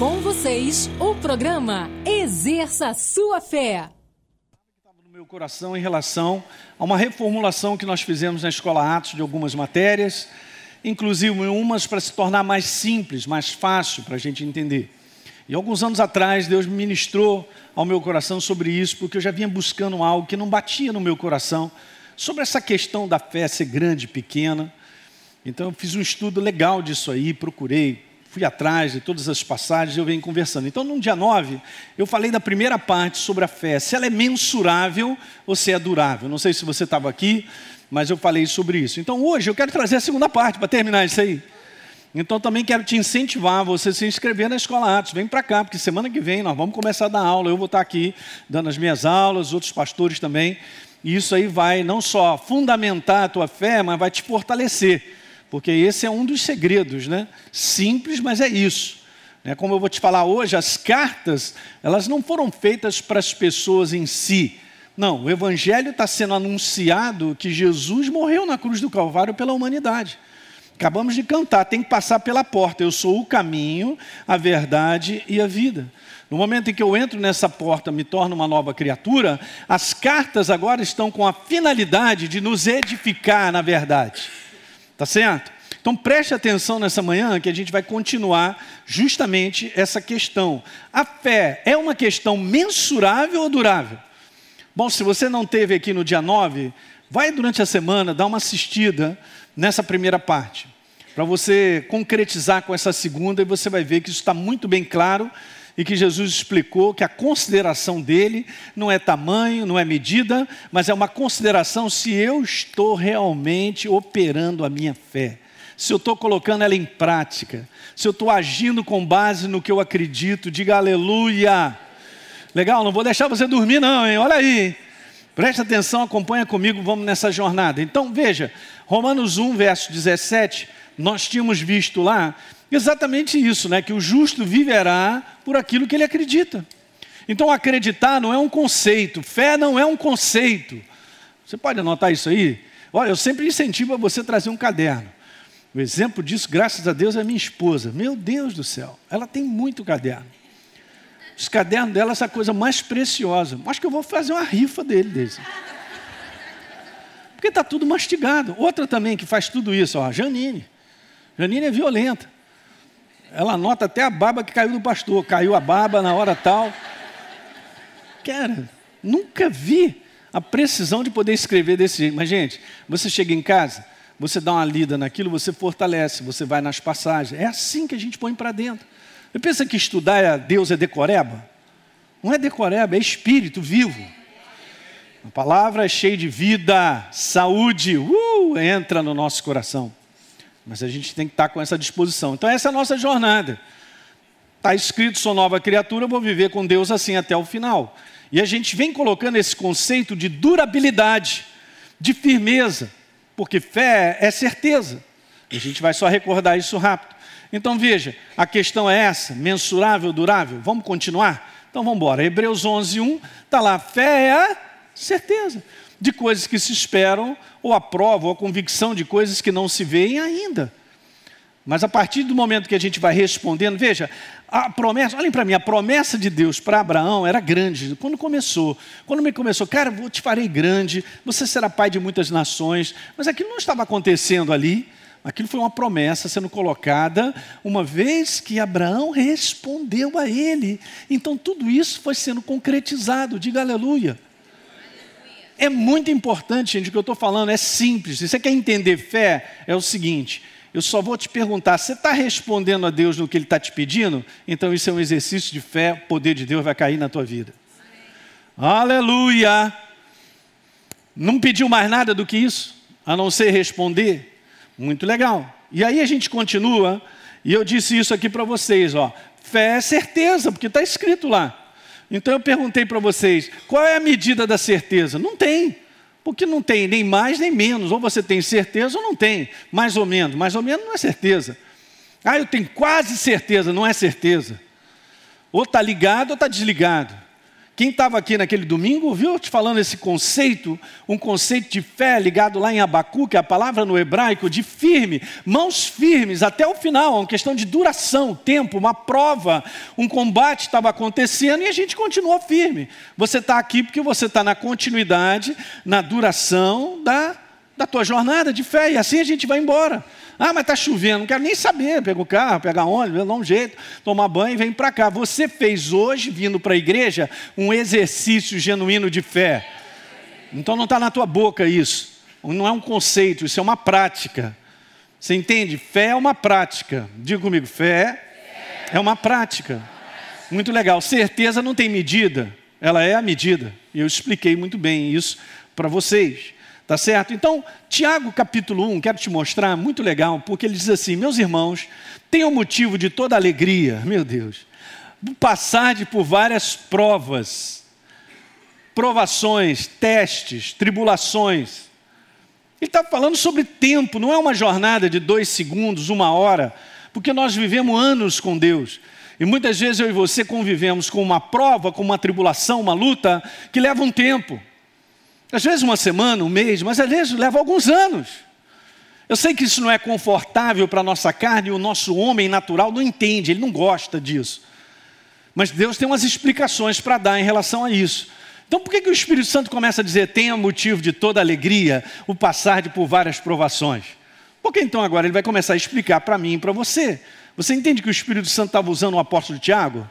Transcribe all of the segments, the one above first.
Com vocês, o programa Exerça Sua Fé. No meu coração em relação a uma reformulação que nós fizemos na Escola Atos de algumas matérias, inclusive umas para se tornar mais simples, mais fácil para a gente entender. E alguns anos atrás, Deus me ministrou ao meu coração sobre isso, porque eu já vinha buscando algo que não batia no meu coração, sobre essa questão da fé ser grande, pequena. Então eu fiz um estudo legal disso aí, procurei, fui atrás de todas as passagens, eu venho conversando. Então, no dia 9, eu falei da primeira parte sobre a fé, se ela é mensurável ou se é durável. Não sei se você estava aqui, mas eu falei sobre isso. Então, hoje eu quero trazer a segunda parte para terminar isso aí. Então, também quero te incentivar você se inscrever na Escola Atos. Vem para cá, porque semana que vem nós vamos começar a dar aula. Eu vou estar aqui dando as minhas aulas, outros pastores também. E isso aí vai não só fundamentar a tua fé, mas vai te fortalecer porque esse é um dos segredos, né? Simples, mas é isso. Né? Como eu vou te falar hoje, as cartas, elas não foram feitas para as pessoas em si. Não, o Evangelho está sendo anunciado que Jesus morreu na cruz do Calvário pela humanidade. Acabamos de cantar, tem que passar pela porta. Eu sou o caminho, a verdade e a vida. No momento em que eu entro nessa porta, me torno uma nova criatura, as cartas agora estão com a finalidade de nos edificar na verdade. Tá certo? Então preste atenção nessa manhã que a gente vai continuar justamente essa questão. A fé é uma questão mensurável ou durável? Bom, se você não teve aqui no dia 9, vai durante a semana dar uma assistida nessa primeira parte, para você concretizar com essa segunda e você vai ver que isso está muito bem claro e que Jesus explicou que a consideração dele não é tamanho, não é medida, mas é uma consideração se eu estou realmente operando a minha fé, se eu estou colocando ela em prática, se eu estou agindo com base no que eu acredito, diga aleluia. Legal, não vou deixar você dormir, não, hein? Olha aí. Preste atenção, acompanha comigo, vamos nessa jornada. Então, veja, Romanos 1, verso 17, nós tínhamos visto lá exatamente isso, né? Que o justo viverá por aquilo que ele acredita. Então, acreditar não é um conceito, fé não é um conceito. Você pode anotar isso aí? Olha, eu sempre incentivo a você trazer um caderno. O exemplo disso, graças a Deus, é minha esposa. Meu Deus do céu, ela tem muito caderno. Os cadernos dela são a coisa mais preciosa. Acho que eu vou fazer uma rifa dele desse. Porque está tudo mastigado. Outra também que faz tudo isso, ó, Janine. Janine é violenta. Ela anota até a barba que caiu do pastor. Caiu a barba na hora tal. Cara, nunca vi a precisão de poder escrever desse jeito. Mas, gente, você chega em casa, você dá uma lida naquilo, você fortalece, você vai nas passagens. É assim que a gente põe para dentro. Você pensa que estudar a Deus é decoreba? Não é decoreba, é espírito vivo. A palavra é cheia de vida, saúde, uh, entra no nosso coração. Mas a gente tem que estar com essa disposição. Então, essa é a nossa jornada. Está escrito, sou nova criatura, vou viver com Deus assim até o final. E a gente vem colocando esse conceito de durabilidade, de firmeza, porque fé é certeza. A gente vai só recordar isso rápido. Então veja, a questão é essa: mensurável, durável. Vamos continuar? Então vamos embora. Hebreus 11, 1 está lá: fé é a certeza de coisas que se esperam, ou a prova, ou a convicção de coisas que não se veem ainda. Mas a partir do momento que a gente vai respondendo, veja, a promessa, olhem para mim, a promessa de Deus para Abraão era grande. Quando começou, quando me começou, cara, eu te farei grande, você será pai de muitas nações, mas aquilo não estava acontecendo ali. Aquilo foi uma promessa sendo colocada uma vez que Abraão respondeu a ele. Então tudo isso foi sendo concretizado. Diga aleluia. É muito importante, gente, o que eu estou falando é simples. Se você quer entender fé, é o seguinte: eu só vou te perguntar, você está respondendo a Deus no que Ele está te pedindo? Então isso é um exercício de fé, o poder de Deus vai cair na tua vida. Aleluia! Não pediu mais nada do que isso, a não ser responder? Muito legal. E aí a gente continua, e eu disse isso aqui para vocês, ó. Fé é certeza, porque está escrito lá. Então eu perguntei para vocês: qual é a medida da certeza? Não tem. Porque não tem nem mais nem menos. Ou você tem certeza ou não tem. Mais ou menos. Mais ou menos não é certeza. Ah, eu tenho quase certeza. Não é certeza. Ou está ligado ou está desligado. Quem estava aqui naquele domingo ouviu te falando esse conceito, um conceito de fé ligado lá em Abacuque, a palavra no hebraico de firme, mãos firmes até o final, uma questão de duração, tempo, uma prova, um combate estava acontecendo e a gente continuou firme. Você está aqui porque você está na continuidade, na duração da, da tua jornada de fé, e assim a gente vai embora. Ah, mas está chovendo, não quero nem saber. Pega o carro, pega ônibus, dá um jeito, tomar banho e vem para cá. Você fez hoje, vindo para a igreja, um exercício genuíno de fé. Então não está na tua boca isso. Não é um conceito, isso é uma prática. Você entende? Fé é uma prática. Diga comigo, fé é uma prática. Muito legal. Certeza não tem medida, ela é a medida. E eu expliquei muito bem isso para vocês. Tá certo? Então, Tiago capítulo 1, quero te mostrar, muito legal, porque ele diz assim: Meus irmãos, tenham motivo de toda alegria, meu Deus, passar por várias provas, provações, testes, tribulações. Ele está falando sobre tempo, não é uma jornada de dois segundos, uma hora, porque nós vivemos anos com Deus. E muitas vezes eu e você convivemos com uma prova, com uma tribulação, uma luta, que leva um tempo. Às vezes uma semana, um mês, mas às vezes leva alguns anos. Eu sei que isso não é confortável para a nossa carne, o nosso homem natural não entende, ele não gosta disso. Mas Deus tem umas explicações para dar em relação a isso. Então por que, que o Espírito Santo começa a dizer, tenha motivo de toda alegria o passar de por várias provações? Porque então agora ele vai começar a explicar para mim e para você. Você entende que o Espírito Santo estava usando o apóstolo Tiago?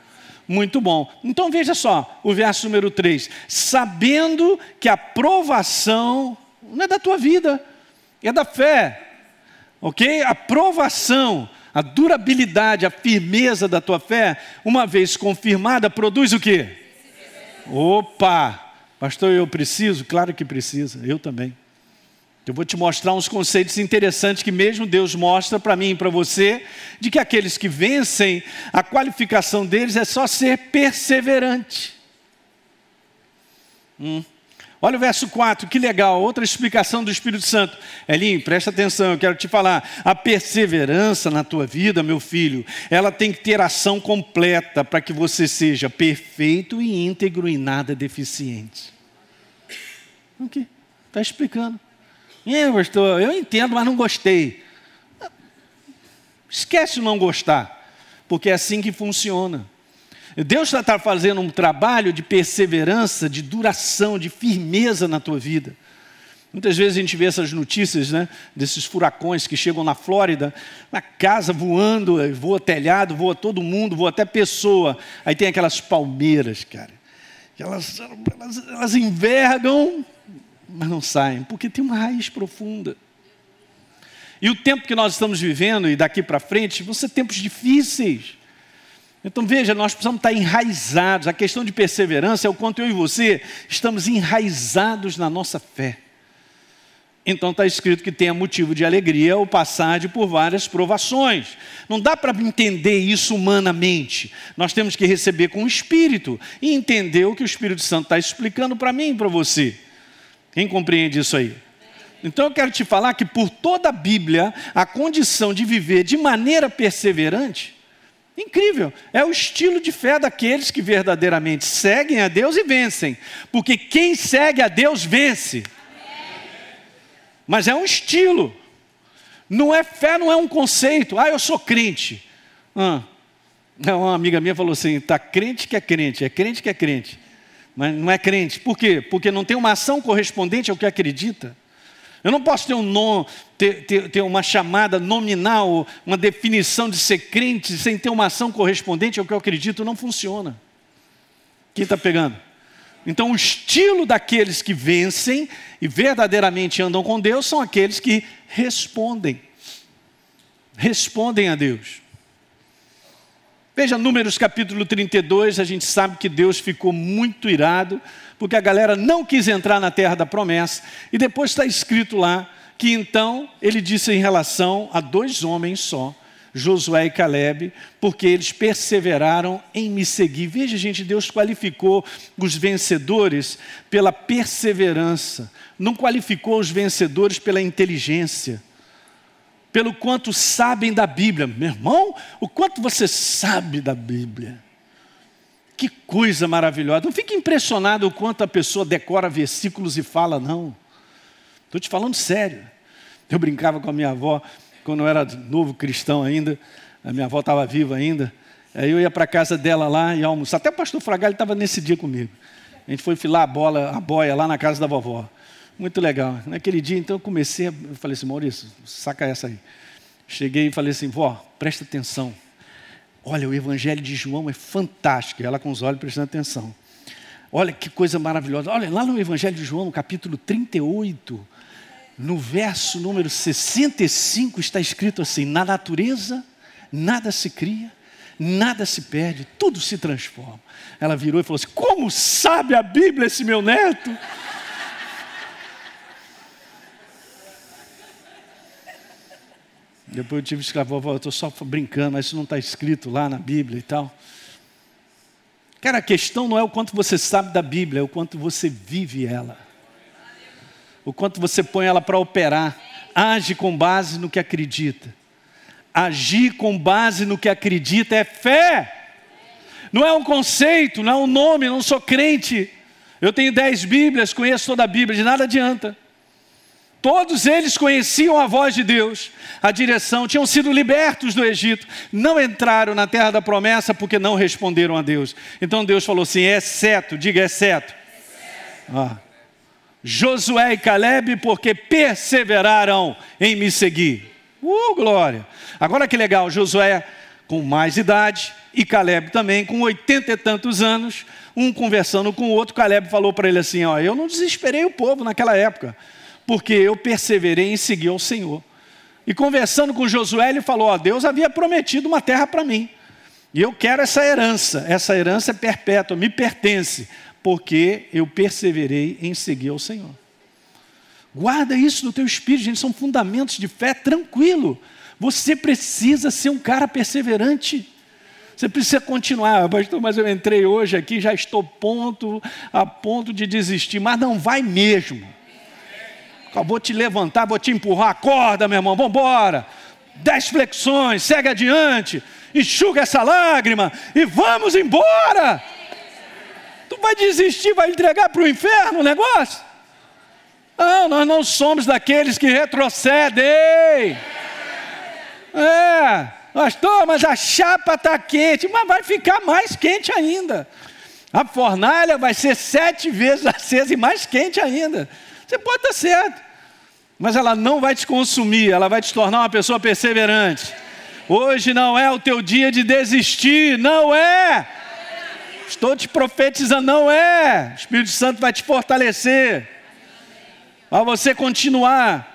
Muito bom. Então veja só, o verso número 3: sabendo que a provação não é da tua vida, é da fé. Ok? A provação, a durabilidade, a firmeza da tua fé, uma vez confirmada, produz o quê? Opa! Pastor, eu preciso? Claro que precisa, eu também. Eu vou te mostrar uns conceitos interessantes que mesmo Deus mostra para mim e para você, de que aqueles que vencem, a qualificação deles é só ser perseverante. Hum. Olha o verso 4, que legal, outra explicação do Espírito Santo. Elinho, presta atenção, eu quero te falar. A perseverança na tua vida, meu filho, ela tem que ter ação completa para que você seja perfeito e íntegro e nada deficiente. O que? Está explicando. É, pastor, eu entendo, mas não gostei. Esquece não gostar, porque é assim que funciona. Deus está fazendo um trabalho de perseverança, de duração, de firmeza na tua vida. Muitas vezes a gente vê essas notícias, né, desses furacões que chegam na Flórida, na casa voando, voa telhado, voa todo mundo, voa até pessoa. Aí tem aquelas palmeiras, cara, que elas, elas, elas envergam mas não saem, porque tem uma raiz profunda. E o tempo que nós estamos vivendo, e daqui para frente, vão ser tempos difíceis. Então veja, nós precisamos estar enraizados. A questão de perseverança é o quanto eu e você estamos enraizados na nossa fé. Então está escrito que tenha motivo de alegria o passar por várias provações. Não dá para entender isso humanamente. Nós temos que receber com o Espírito e entender o que o Espírito Santo está explicando para mim e para você. Quem compreende isso aí? Então eu quero te falar que por toda a Bíblia, a condição de viver de maneira perseverante, incrível, é o estilo de fé daqueles que verdadeiramente seguem a Deus e vencem. Porque quem segue a Deus vence. Mas é um estilo. Não é fé, não é um conceito. Ah, eu sou crente. Ah, uma amiga minha falou assim: está crente que é crente, é crente que é crente mas não é crente. Por quê? Porque não tem uma ação correspondente ao que acredita. Eu não posso ter, um nom, ter, ter, ter uma chamada nominal, uma definição de ser crente sem ter uma ação correspondente ao que eu acredito, não funciona. Quem está pegando? Então, o estilo daqueles que vencem e verdadeiramente andam com Deus são aqueles que respondem. Respondem a Deus. Veja Números capítulo 32, a gente sabe que Deus ficou muito irado, porque a galera não quis entrar na terra da promessa, e depois está escrito lá que então ele disse em relação a dois homens só, Josué e Caleb, porque eles perseveraram em me seguir. Veja, gente, Deus qualificou os vencedores pela perseverança, não qualificou os vencedores pela inteligência pelo quanto sabem da Bíblia. Meu irmão, o quanto você sabe da Bíblia. Que coisa maravilhosa. Não fique impressionado o quanto a pessoa decora versículos e fala, não. Estou te falando sério. Eu brincava com a minha avó, quando eu era novo cristão ainda, a minha avó estava viva ainda. Aí eu ia para a casa dela lá e almoçar. Até o pastor Fragalho estava nesse dia comigo. A gente foi filar a bola, a boia lá na casa da vovó. Muito legal. Naquele dia, então, eu comecei, eu falei assim, Maurício, saca essa aí. Cheguei e falei assim, vó, presta atenção. Olha, o Evangelho de João é fantástico. Ela com os olhos prestando atenção. Olha que coisa maravilhosa. Olha, lá no Evangelho de João, no capítulo 38, no verso número 65, está escrito assim: Na natureza, nada se cria, nada se perde, tudo se transforma. Ela virou e falou assim: Como sabe a Bíblia esse meu neto? Depois eu tive que escrever, eu estou só brincando, mas isso não está escrito lá na Bíblia e tal. Cara, a questão não é o quanto você sabe da Bíblia, é o quanto você vive ela. O quanto você põe ela para operar. Age com base no que acredita. Agir com base no que acredita é fé. Não é um conceito, não é um nome, não sou crente. Eu tenho dez Bíblias, conheço toda a Bíblia, de nada adianta. Todos eles conheciam a voz de Deus, a direção, tinham sido libertos do Egito, não entraram na terra da promessa porque não responderam a Deus. Então Deus falou assim: exceto, diga exceto. Ah. Josué e Caleb, porque perseveraram em me seguir. Uh, glória! Agora que legal, Josué com mais idade e Caleb também com oitenta e tantos anos, um conversando com o outro, Caleb falou para ele assim: ó, eu não desesperei o povo naquela época porque eu perseverei em seguir ao Senhor. E conversando com Josué, ele falou: Ó, Deus havia prometido uma terra para mim. E eu quero essa herança. Essa herança é perpétua, me pertence, porque eu perseverei em seguir ao Senhor. Guarda isso no teu espírito, gente, são fundamentos de fé, tranquilo. Você precisa ser um cara perseverante. Você precisa continuar, ah, pastor, mas eu entrei hoje aqui, já estou ponto, a ponto de desistir, mas não vai mesmo. Vou te levantar, vou te empurrar, acorda, meu irmão, vamos embora. Dez flexões, segue adiante, enxuga essa lágrima e vamos embora. Tu vai desistir, vai entregar para o inferno o negócio? Não, nós não somos daqueles que retrocedem. É, pastor, mas a chapa está quente, mas vai ficar mais quente ainda. A fornalha vai ser sete vezes acesa e mais quente ainda. Você pode estar certo, mas ela não vai te consumir, ela vai te tornar uma pessoa perseverante. Hoje não é o teu dia de desistir, não é. Estou te profetizando, não é. O Espírito Santo vai te fortalecer. Para você continuar.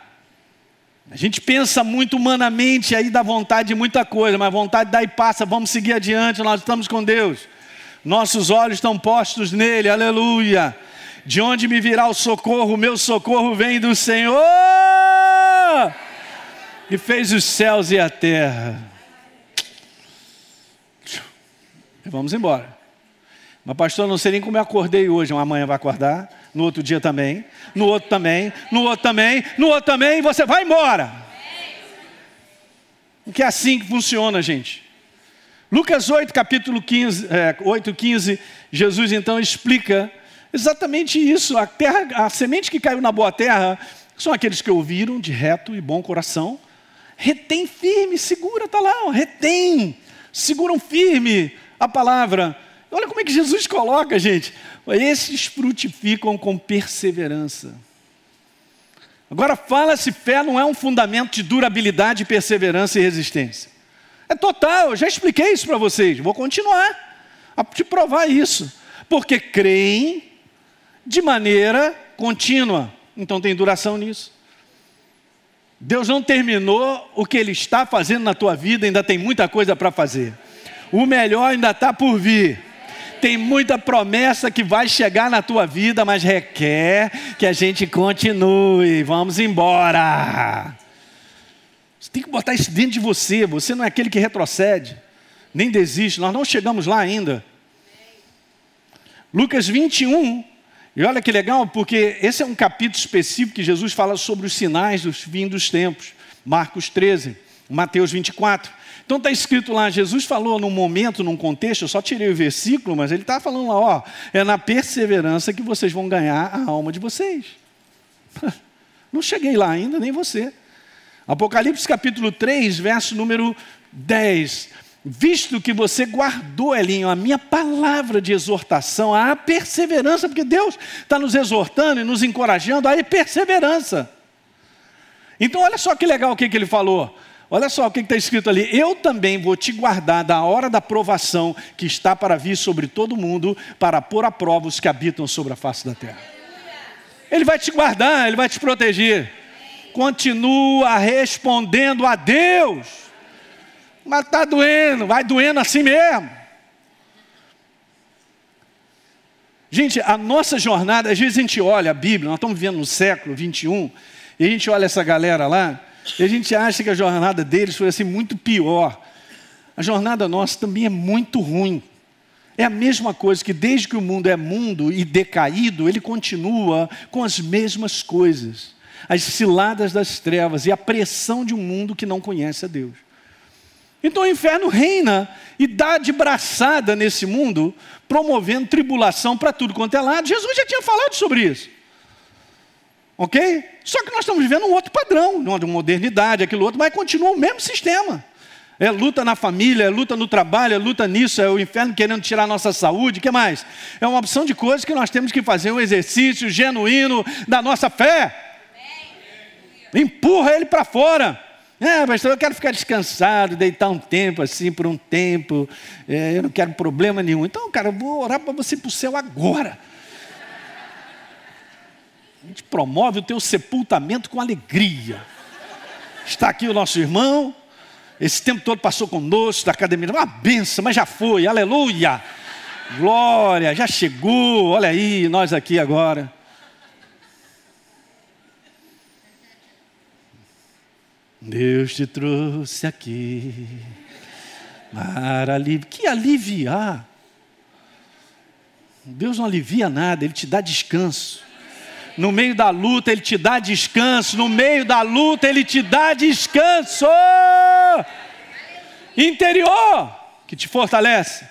A gente pensa muito humanamente aí dá vontade de muita coisa, mas vontade dá e passa, vamos seguir adiante, nós estamos com Deus. Nossos olhos estão postos nele, aleluia. De onde me virá o socorro? O meu socorro vem do Senhor, que fez os céus e a terra. Vamos embora. Mas, pastor, não sei nem como eu acordei hoje. Amanhã vai acordar, no outro dia também, no outro também, no outro também, no outro também, e você vai embora. Porque é assim que funciona, gente. Lucas 8, capítulo 15, é, 8, 15, Jesus então explica Exatamente isso. A, terra, a semente que caiu na boa terra são aqueles que ouviram de reto e bom coração. Retém firme, segura, está lá, retém, seguram firme a palavra. Olha como é que Jesus coloca, gente. Esses frutificam com perseverança. Agora, fala se fé não é um fundamento de durabilidade, perseverança e resistência. É total, eu já expliquei isso para vocês. Vou continuar a te provar isso. Porque creem de maneira contínua. Então tem duração nisso. Deus não terminou o que Ele está fazendo na tua vida, ainda tem muita coisa para fazer. O melhor ainda está por vir. Tem muita promessa que vai chegar na tua vida, mas requer que a gente continue. Vamos embora. Você tem que botar isso dentro de você. Você não é aquele que retrocede, nem desiste. Nós não chegamos lá ainda. Lucas 21, e olha que legal, porque esse é um capítulo específico que Jesus fala sobre os sinais dos fim dos tempos. Marcos 13. Mateus 24. Então está escrito lá, Jesus falou num momento, num contexto, eu só tirei o versículo, mas ele está falando lá, ó, é na perseverança que vocês vão ganhar a alma de vocês. Não cheguei lá ainda, nem você. Apocalipse capítulo 3, verso número 10. Visto que você guardou, Elinho, a minha palavra de exortação, a perseverança, porque Deus está nos exortando e nos encorajando a perseverança. Então, olha só que legal o que, que ele falou. Olha só o que está escrito ali. Eu também vou te guardar da hora da provação que está para vir sobre todo mundo, para pôr a prova os que habitam sobre a face da terra. Ele vai te guardar, ele vai te proteger. Continua respondendo a Deus. Mas está doendo, vai doendo assim mesmo. Gente, a nossa jornada, às vezes a gente olha a Bíblia, nós estamos vivendo no século 21, e a gente olha essa galera lá, e a gente acha que a jornada deles foi assim muito pior. A jornada nossa também é muito ruim. É a mesma coisa que desde que o mundo é mundo e decaído, ele continua com as mesmas coisas. As ciladas das trevas e a pressão de um mundo que não conhece a Deus. Então o inferno reina e dá de braçada nesse mundo, promovendo tribulação para tudo quanto é lado. Jesus já tinha falado sobre isso. Ok? Só que nós estamos vivendo um outro padrão, de modernidade, aquilo outro, mas continua o mesmo sistema. É luta na família, é luta no trabalho, é luta nisso, é o inferno querendo tirar a nossa saúde, o que mais? É uma opção de coisas que nós temos que fazer um exercício genuíno da nossa fé. Empurra ele para fora. É, pastor, eu quero ficar descansado, deitar um tempo assim, por um tempo. É, eu não quero problema nenhum. Então, cara, eu vou orar para você para o céu agora. A gente promove o teu sepultamento com alegria. Está aqui o nosso irmão, esse tempo todo passou conosco da academia, uma benção, mas já foi, aleluia. Glória, já chegou, olha aí, nós aqui agora. Deus te trouxe aqui para aliviar. Que aliviar? Deus não alivia nada, Ele te dá descanso. No meio da luta, Ele te dá descanso. No meio da luta, Ele te dá descanso. Interior, que te fortalece.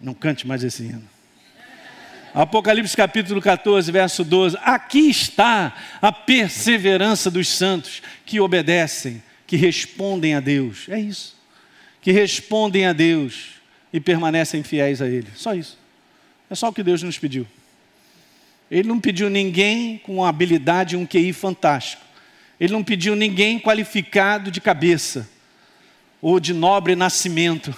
Não cante mais esse hino. Apocalipse capítulo 14, verso 12. Aqui está a perseverança dos santos que obedecem, que respondem a Deus. É isso. Que respondem a Deus e permanecem fiéis a Ele. Só isso. É só o que Deus nos pediu. Ele não pediu ninguém com habilidade e um QI fantástico. Ele não pediu ninguém qualificado de cabeça ou de nobre nascimento.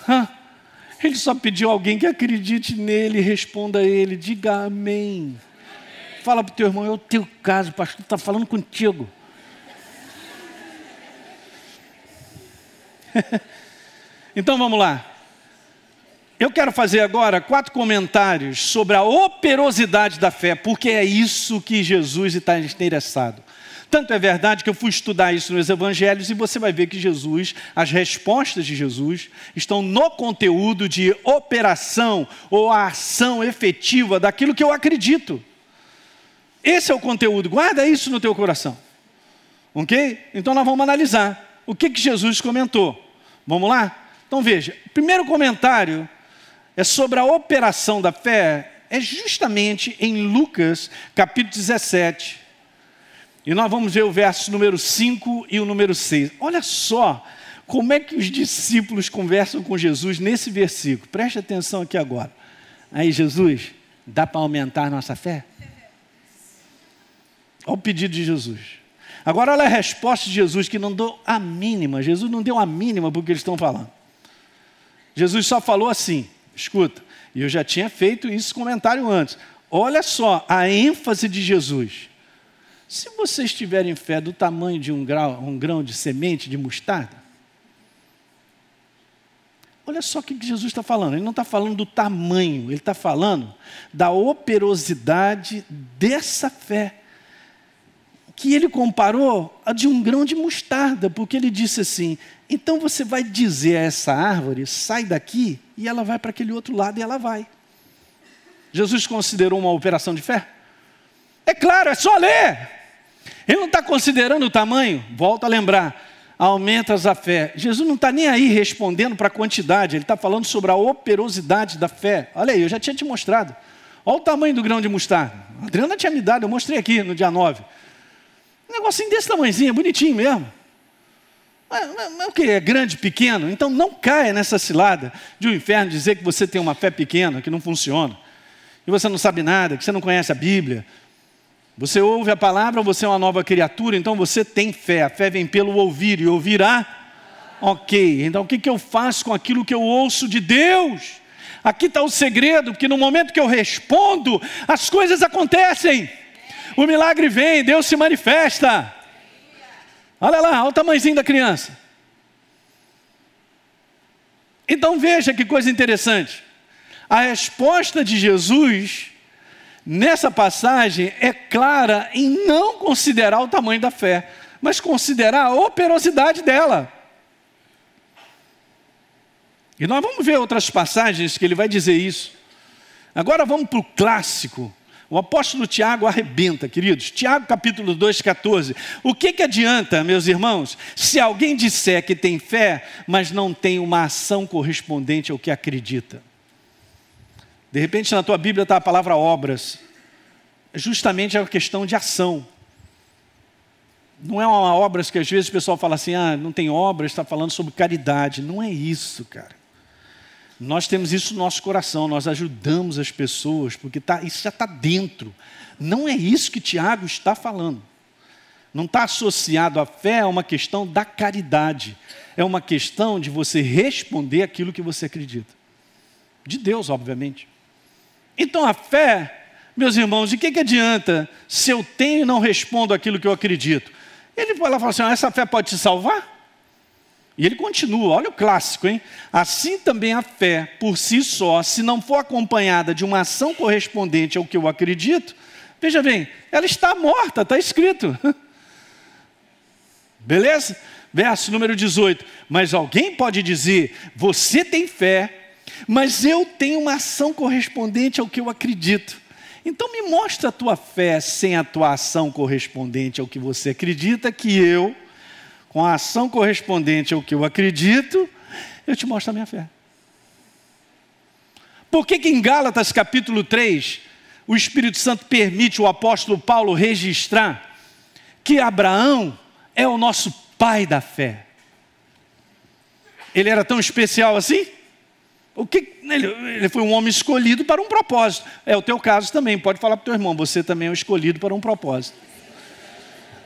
Ele só pediu alguém que acredite nele responda a ele, diga amém. Fala para o teu irmão, é o teu caso, o pastor está falando contigo. então vamos lá. Eu quero fazer agora quatro comentários sobre a operosidade da fé, porque é isso que Jesus está interessado. Tanto é verdade que eu fui estudar isso nos evangelhos e você vai ver que Jesus, as respostas de Jesus, estão no conteúdo de operação ou a ação efetiva daquilo que eu acredito. Esse é o conteúdo, guarda isso no teu coração. Ok? Então nós vamos analisar o que, que Jesus comentou. Vamos lá? Então veja, o primeiro comentário é sobre a operação da fé, é justamente em Lucas capítulo 17. E nós vamos ver o verso número 5 e o número 6. Olha só como é que os discípulos conversam com Jesus nesse versículo. Preste atenção aqui agora. Aí, Jesus, dá para aumentar nossa fé? Olha o pedido de Jesus. Agora, olha a resposta de Jesus, que não deu a mínima. Jesus não deu a mínima porque eles estão falando. Jesus só falou assim: Escuta, e eu já tinha feito esse comentário antes. Olha só a ênfase de Jesus. Se vocês tiverem fé do tamanho de um, grau, um grão de semente de mostarda, olha só o que Jesus está falando. Ele não está falando do tamanho, ele está falando da operosidade dessa fé. Que ele comparou a de um grão de mostarda, porque ele disse assim: então você vai dizer a essa árvore, sai daqui, e ela vai para aquele outro lado e ela vai. Jesus considerou uma operação de fé? É claro, é só ler. Ele não está considerando o tamanho, volta a lembrar, aumentas a fé. Jesus não está nem aí respondendo para a quantidade, ele está falando sobre a operosidade da fé. Olha aí, eu já tinha te mostrado. Olha o tamanho do grão de mostarda. A Adriana tinha me dado, eu mostrei aqui no dia 9. Um negocinho desse tamanhozinho, bonitinho mesmo. Mas, o que? É grande, pequeno? Então não caia nessa cilada de o um inferno dizer que você tem uma fé pequena, que não funciona. E você não sabe nada, que você não conhece a Bíblia. Você ouve a palavra, você é uma nova criatura, então você tem fé. A fé vem pelo ouvir e ouvirá. Ok, então o que, que eu faço com aquilo que eu ouço de Deus? Aqui está o segredo, porque no momento que eu respondo, as coisas acontecem. O milagre vem, Deus se manifesta. Olha lá, olha o tamanhozinho da criança. Então veja que coisa interessante. A resposta de Jesus nessa passagem é clara em não considerar o tamanho da fé, mas considerar a operosidade dela. E nós vamos ver outras passagens que ele vai dizer isso. Agora vamos para o clássico. O apóstolo Tiago arrebenta, queridos. Tiago capítulo 2, 14. O que, que adianta, meus irmãos, se alguém disser que tem fé, mas não tem uma ação correspondente ao que acredita? De repente na tua Bíblia está a palavra obras. Justamente é uma questão de ação. Não é uma obras que às vezes o pessoal fala assim, ah, não tem obras, está falando sobre caridade. Não é isso, cara. Nós temos isso no nosso coração, nós ajudamos as pessoas, porque tá, isso já está dentro. Não é isso que Tiago está falando. Não está associado à fé a uma questão da caridade. É uma questão de você responder aquilo que você acredita. De Deus, obviamente. Então a fé, meus irmãos, de que, que adianta se eu tenho e não respondo aquilo que eu acredito? Ele vai lá fala assim: ah, essa fé pode te salvar? E ele continua, olha o clássico, hein? Assim também a fé, por si só, se não for acompanhada de uma ação correspondente ao que eu acredito, veja bem, ela está morta, está escrito. Beleza? Verso número 18. Mas alguém pode dizer: você tem fé, mas eu tenho uma ação correspondente ao que eu acredito. Então me mostra a tua fé sem a tua ação correspondente ao que você acredita, que eu com a ação correspondente ao que eu acredito, eu te mostro a minha fé. Por que, que em Gálatas capítulo 3, o Espírito Santo permite o apóstolo Paulo registrar que Abraão é o nosso pai da fé? Ele era tão especial assim? O que, ele, ele, foi um homem escolhido para um propósito. É o teu caso também. Pode falar para o teu irmão, você também é um escolhido para um propósito.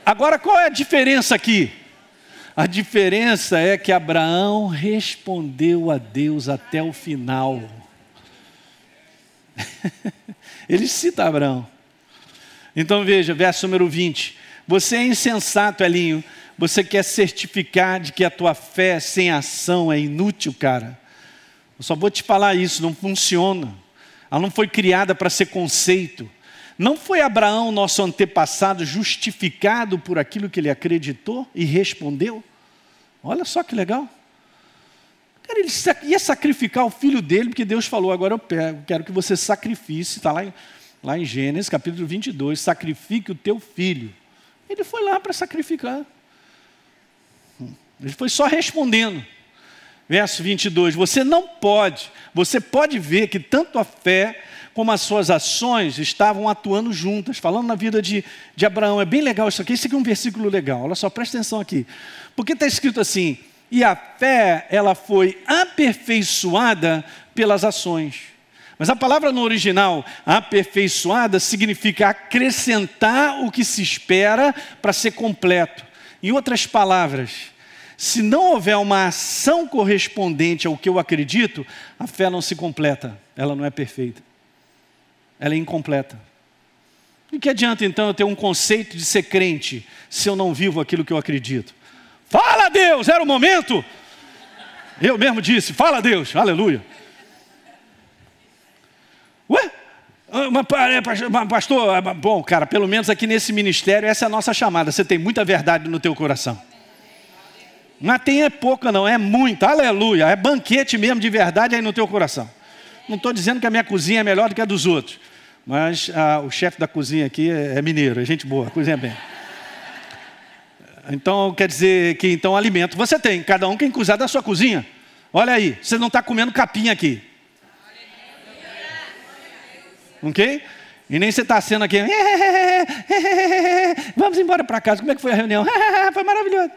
Agora, qual é a diferença aqui? A diferença é que Abraão respondeu a Deus até o final. Ele cita Abraão. Então veja, verso número 20. Você é insensato, Elinho. Você quer certificar de que a tua fé sem ação é inútil, cara. Eu só vou te falar isso, não funciona. Ela não foi criada para ser conceito. Não foi Abraão, nosso antepassado, justificado por aquilo que ele acreditou e respondeu? Olha só que legal. Cara, ele ia sacrificar o filho dele, porque Deus falou: agora eu quero que você sacrifique, está lá, em, lá em Gênesis capítulo 22, sacrifique o teu filho. Ele foi lá para sacrificar. Ele foi só respondendo. Verso 22, você não pode, você pode ver que tanto a fé como as suas ações estavam atuando juntas, falando na vida de, de Abraão. É bem legal isso aqui, isso aqui é um versículo legal, olha só, presta atenção aqui. Porque está escrito assim: e a fé, ela foi aperfeiçoada pelas ações. Mas a palavra no original, aperfeiçoada, significa acrescentar o que se espera para ser completo. Em outras palavras, se não houver uma ação correspondente ao que eu acredito, a fé não se completa, ela não é perfeita ela é incompleta. E que adianta então eu ter um conceito de ser crente se eu não vivo aquilo que eu acredito? Fala Deus, era o momento. Eu mesmo disse, fala Deus, aleluia. Ué? É, pastor, é, bom, cara, pelo menos aqui nesse ministério, essa é a nossa chamada. Você tem muita verdade no teu coração. Mas tem é pouca, não, é muita, aleluia. É banquete mesmo de verdade aí no teu coração. Não estou dizendo que a minha cozinha é melhor do que a dos outros. Mas ah, o chefe da cozinha aqui é, é mineiro, é gente boa, cozinha bem. Então quer dizer que então alimento você tem, cada um tem que usar da sua cozinha. Olha aí, você não está comendo capim aqui. Ok? E nem você está sendo aqui. Vamos embora para casa. Como é que foi a reunião? foi maravilhoso.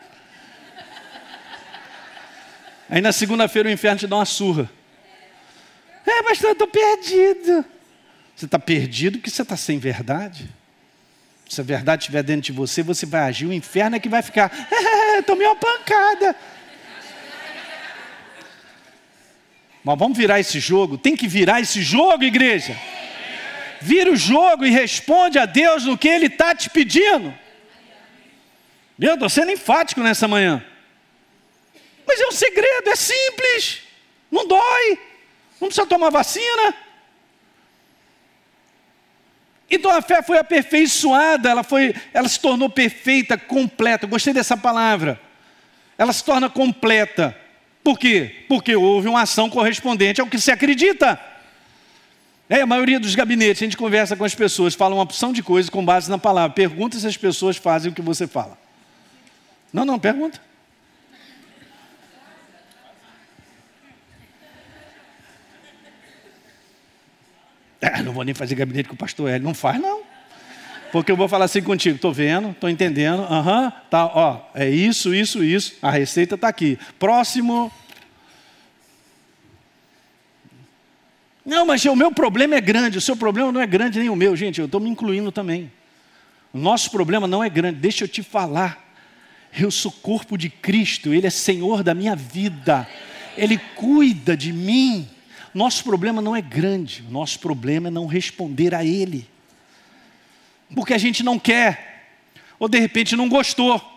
Aí na segunda-feira o inferno te dá uma surra. É, mas eu estou perdido. Você está perdido porque você está sem verdade. Se a verdade estiver dentro de você, você vai agir. O inferno é que vai ficar. tomei uma pancada. Mas vamos virar esse jogo? Tem que virar esse jogo, igreja. Vira o jogo e responde a Deus no que Ele está te pedindo. Eu estou sendo enfático nessa manhã. Mas é um segredo, é simples. Não dói. Não precisa tomar vacina. Então a fé foi aperfeiçoada, ela, foi, ela se tornou perfeita, completa. Gostei dessa palavra. Ela se torna completa. Por quê? Porque houve uma ação correspondente ao que se acredita. É, a maioria dos gabinetes, a gente conversa com as pessoas, fala uma opção de coisas com base na palavra. Pergunta se as pessoas fazem o que você fala. Não, não, pergunta. É, não vou nem fazer gabinete com o pastor Hélio. Não faz, não. Porque eu vou falar assim contigo, estou vendo, estou entendendo, aham, uhum, tá, ó, é isso, isso, isso, a receita está aqui. Próximo. Não, mas o meu problema é grande, o seu problema não é grande nem o meu, gente, eu estou me incluindo também. O nosso problema não é grande, deixa eu te falar. Eu sou corpo de Cristo, Ele é Senhor da minha vida, Ele cuida de mim. Nosso problema não é grande, nosso problema é não responder a Ele. Porque a gente não quer, ou de repente não gostou.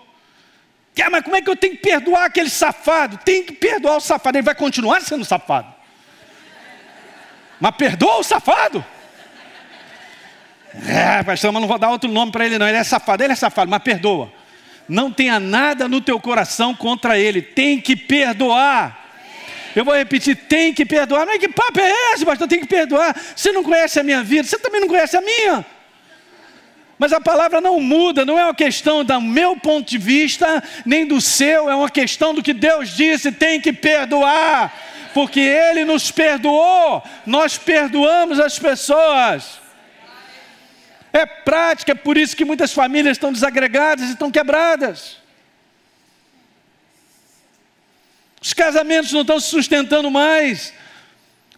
Ah, mas como é que eu tenho que perdoar aquele safado? Tem que perdoar o safado, ele vai continuar sendo safado. Mas perdoa o safado. É, pastor, mas não vou dar outro nome para ele, não. Ele é safado, ele é safado, mas perdoa. Não tenha nada no teu coração contra ele, tem que perdoar. Eu vou repetir: tem que perdoar. Não é que papo é esse, pastor? Tem que perdoar. Você não conhece a minha vida, você também não conhece a minha. Mas a palavra não muda, não é uma questão do meu ponto de vista, nem do seu, é uma questão do que Deus disse: tem que perdoar, porque Ele nos perdoou, nós perdoamos as pessoas. É prática, é por isso que muitas famílias estão desagregadas e estão quebradas. Os casamentos não estão se sustentando mais,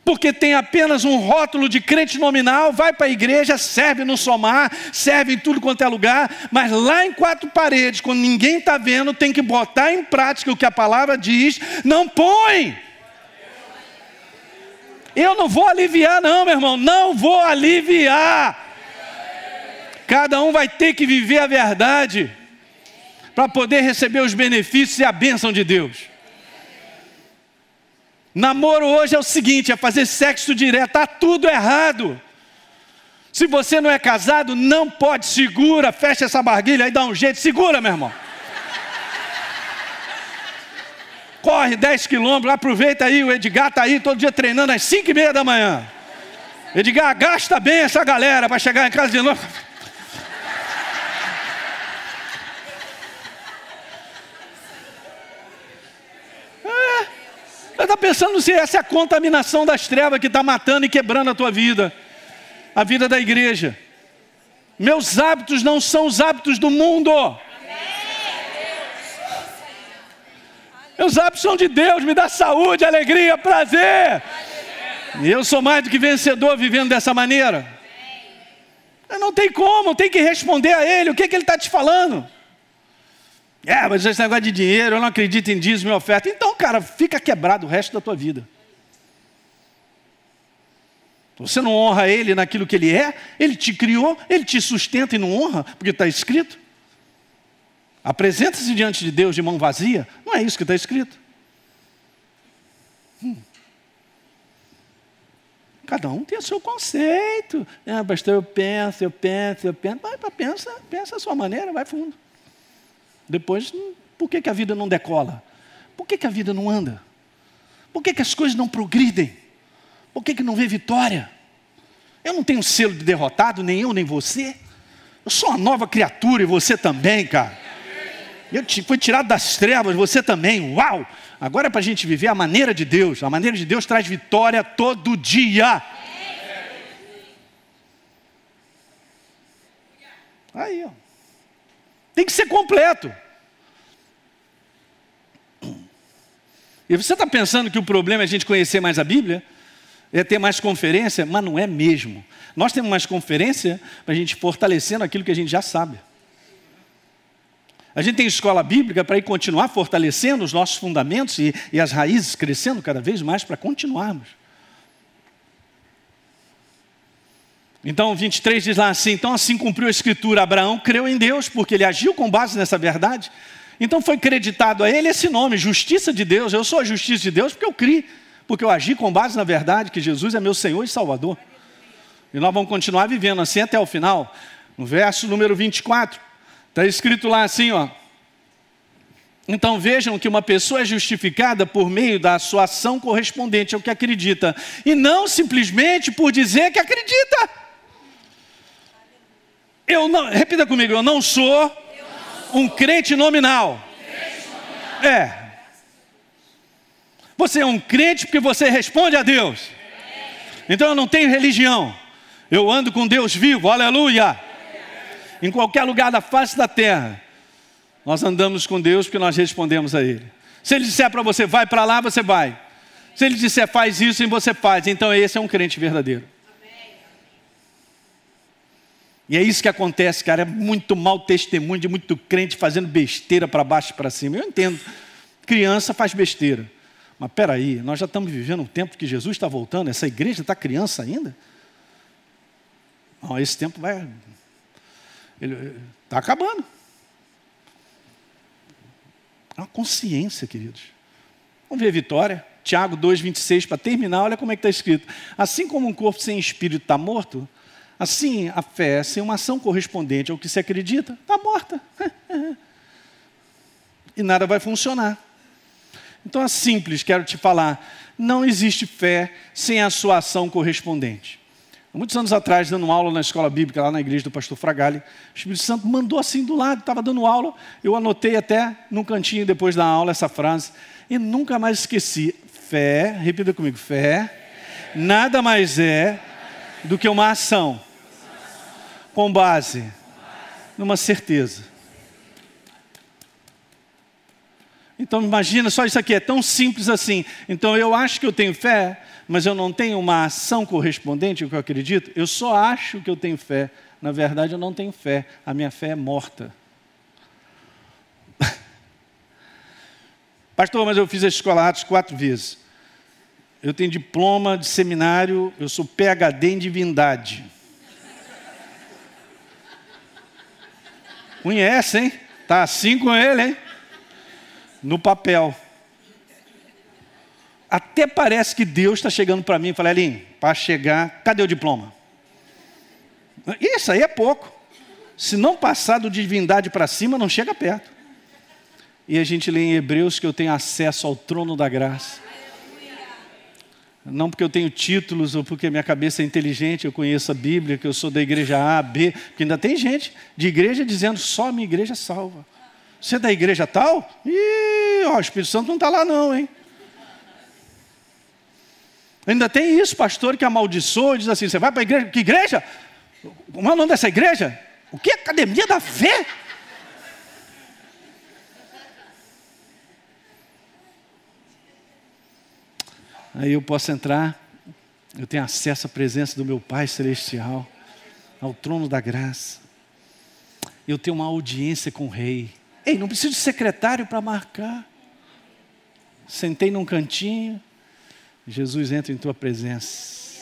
porque tem apenas um rótulo de crente nominal, vai para a igreja, serve no somar, serve em tudo quanto é lugar, mas lá em quatro paredes, quando ninguém está vendo, tem que botar em prática o que a palavra diz, não põe. Eu não vou aliviar, não, meu irmão, não vou aliviar. Cada um vai ter que viver a verdade para poder receber os benefícios e a bênção de Deus. Namoro hoje é o seguinte: é fazer sexo direto, está tudo errado. Se você não é casado, não pode, segura, fecha essa barguilha aí, dá um jeito, segura, meu irmão. Corre 10 quilômetros, aproveita aí, o Edgar está aí todo dia treinando às 5 e meia da manhã. Edgar, gasta bem essa galera para chegar em casa de novo. Está pensando se essa é a contaminação das trevas que está matando e quebrando a tua vida, a vida da igreja. Meus hábitos não são os hábitos do mundo. Meus hábitos são de Deus, me dá saúde, alegria, prazer. E eu sou mais do que vencedor vivendo dessa maneira. Não tem como, tem que responder a Ele. O que, é que Ele está te falando? É, mas esse negócio de dinheiro, eu não acredito em dízimo e oferta. Então, cara, fica quebrado o resto da tua vida. Você não honra Ele naquilo que Ele é, Ele te criou, Ele te sustenta e não honra, porque está escrito. Apresenta-se diante de Deus de mão vazia, não é isso que está escrito. Hum. Cada um tem o seu conceito. Ah, pastor, eu penso, eu penso, eu penso. Vai, pensa, pensa a sua maneira, vai fundo. Depois, por que, que a vida não decola? Por que, que a vida não anda? Por que, que as coisas não progridem? Por que, que não vê vitória? Eu não tenho selo de derrotado, nem eu, nem você. Eu sou uma nova criatura e você também, cara. Eu fui tirado das trevas, você também. Uau! Agora é para a gente viver a maneira de Deus. A maneira de Deus traz vitória todo dia. Aí, ó. Tem que ser completo. E você está pensando que o problema é a gente conhecer mais a Bíblia? É ter mais conferência? Mas não é mesmo. Nós temos mais conferência para a gente fortalecendo aquilo que a gente já sabe. A gente tem escola bíblica para ir continuar fortalecendo os nossos fundamentos e, e as raízes crescendo cada vez mais para continuarmos. Então, 23 diz lá assim: então assim cumpriu a escritura, Abraão creu em Deus, porque ele agiu com base nessa verdade. Então foi creditado a ele esse nome, justiça de Deus. Eu sou a justiça de Deus porque eu criei, porque eu agi com base na verdade que Jesus é meu Senhor e Salvador. E nós vamos continuar vivendo assim até o final. No verso número 24, Está escrito lá assim, ó. Então vejam que uma pessoa é justificada por meio da sua ação correspondente ao que acredita, e não simplesmente por dizer que acredita. Eu não, repita comigo, eu não sou um crente nominal. É. Você é um crente porque você responde a Deus. Então eu não tenho religião. Eu ando com Deus vivo, aleluia em qualquer lugar da face da terra, nós andamos com Deus porque nós respondemos a Ele. Se Ele disser para você, vai para lá, você vai. Se Ele disser, faz isso, e você faz. Então esse é um crente verdadeiro. E é isso que acontece, cara. É muito mau testemunho de muito crente fazendo besteira para baixo e para cima. Eu entendo. Criança faz besteira. Mas peraí, nós já estamos vivendo um tempo que Jesus está voltando. Essa igreja está criança ainda? Não, esse tempo vai, está acabando. É uma consciência, queridos. Vamos ver a vitória. Tiago 2,26, para terminar, olha como é que está escrito. Assim como um corpo sem espírito está morto, assim a fé sem uma ação correspondente ao que se acredita, está morta. e nada vai funcionar. Então é simples, quero te falar. Não existe fé sem a sua ação correspondente. Muitos anos atrás, dando aula na escola bíblica, lá na igreja do pastor Fragali, o Espírito Santo mandou assim do lado, estava dando aula, eu anotei até num cantinho depois da aula essa frase, e nunca mais esqueci. Fé, repita comigo, fé, nada mais é do que uma ação com base numa certeza. Então imagina só isso aqui, é tão simples assim. Então eu acho que eu tenho fé, mas eu não tenho uma ação correspondente ao que eu acredito, eu só acho que eu tenho fé. Na verdade, eu não tenho fé. A minha fé é morta. Pastor, mas eu fiz a escola Atos quatro vezes. Eu tenho diploma de seminário, eu sou PhD em divindade. Conhece, hein? Tá assim com ele, hein? No papel até parece que Deus está chegando para mim e fala, Elinho, para chegar, cadê o diploma? Isso aí é pouco. Se não passar do divindade para cima, não chega perto. E a gente lê em Hebreus que eu tenho acesso ao trono da graça. Não porque eu tenho títulos ou porque minha cabeça é inteligente, eu conheço a Bíblia, que eu sou da igreja A, B, porque ainda tem gente de igreja dizendo só a minha igreja salva. Você é da igreja tal? Ih, ó, o Espírito Santo não está lá não, hein? Ainda tem isso, pastor, que amaldiçoa e diz assim: você vai para a igreja? Que igreja? Como é o nome dessa igreja? O que? Academia da Fé? Aí eu posso entrar, eu tenho acesso à presença do meu Pai Celestial, ao trono da graça. Eu tenho uma audiência com o Rei. Ei, não preciso de secretário para marcar. Sentei num cantinho, Jesus entra em tua presença.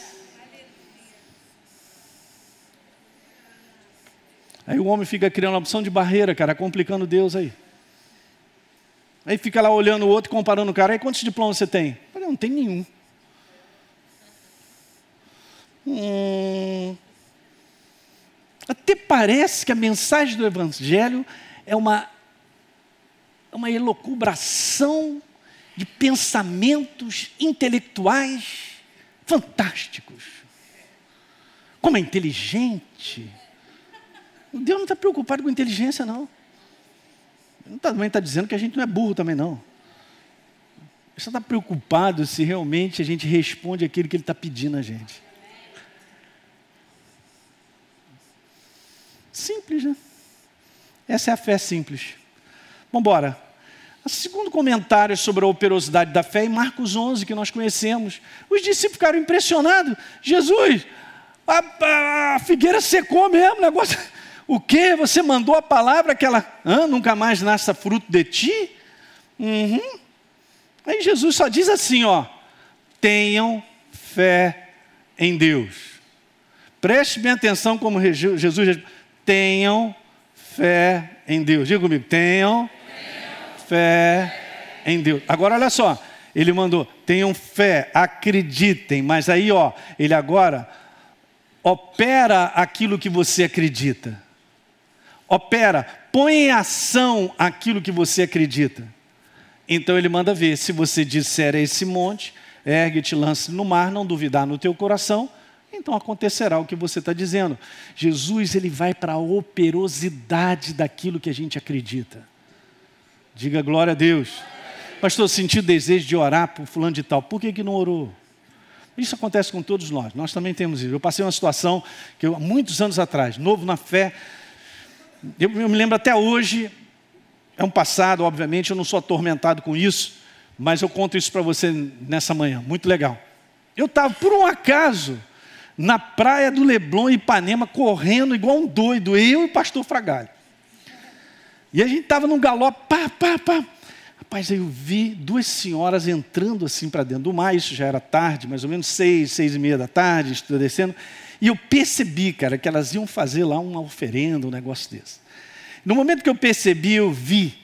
Aí o homem fica criando uma opção de barreira, cara, complicando Deus aí. Aí fica lá olhando o outro, comparando o cara. Aí quantos diplomas você tem? Não tem nenhum. Hum, até parece que a mensagem do Evangelho é uma, uma elocubração de pensamentos intelectuais fantásticos. Como é inteligente. Deus não está preocupado com inteligência, não. Ele também está dizendo que a gente não é burro também, não. Só está preocupado se realmente a gente responde aquilo que ele está pedindo a gente. Simples, né? Essa é a fé simples. Vamos embora. O segundo comentário sobre a operosidade da fé é em Marcos 11, que nós conhecemos. Os discípulos ficaram impressionados. Jesus, a, a figueira secou mesmo, negócio. O que? Você mandou a palavra que ela ah, nunca mais nasça fruto de ti? Uhum. Aí Jesus só diz assim: ó, tenham fé em Deus. Preste bem atenção como Jesus tenham fé em Deus. Diga comigo, tenham, tenham fé em Deus. Agora olha só, ele mandou, tenham fé, acreditem, mas aí ó, ele agora opera aquilo que você acredita. Opera, põe em ação aquilo que você acredita. Então ele manda ver, se você disser a esse monte, ergue-te, lance no mar, não duvidar no teu coração, então acontecerá o que você está dizendo. Jesus ele vai para a operosidade daquilo que a gente acredita. Diga glória a Deus. Pastor, senti desejo de orar por fulano de tal. Por que, que não orou? Isso acontece com todos nós, nós também temos isso. Eu passei uma situação que eu, há muitos anos atrás, novo na fé, eu, eu me lembro até hoje, é um passado, obviamente, eu não sou atormentado com isso, mas eu conto isso para você nessa manhã, muito legal. Eu estava, por um acaso, na praia do Leblon, Ipanema, correndo igual um doido, eu e o pastor Fragalho. E a gente estava num galope, pá, pá, pá. Rapaz, aí eu vi duas senhoras entrando assim para dentro do mar, isso já era tarde, mais ou menos seis, seis e meia da tarde, descendo. E eu percebi, cara, que elas iam fazer lá uma oferenda, um negócio desse. No momento que eu percebi, eu vi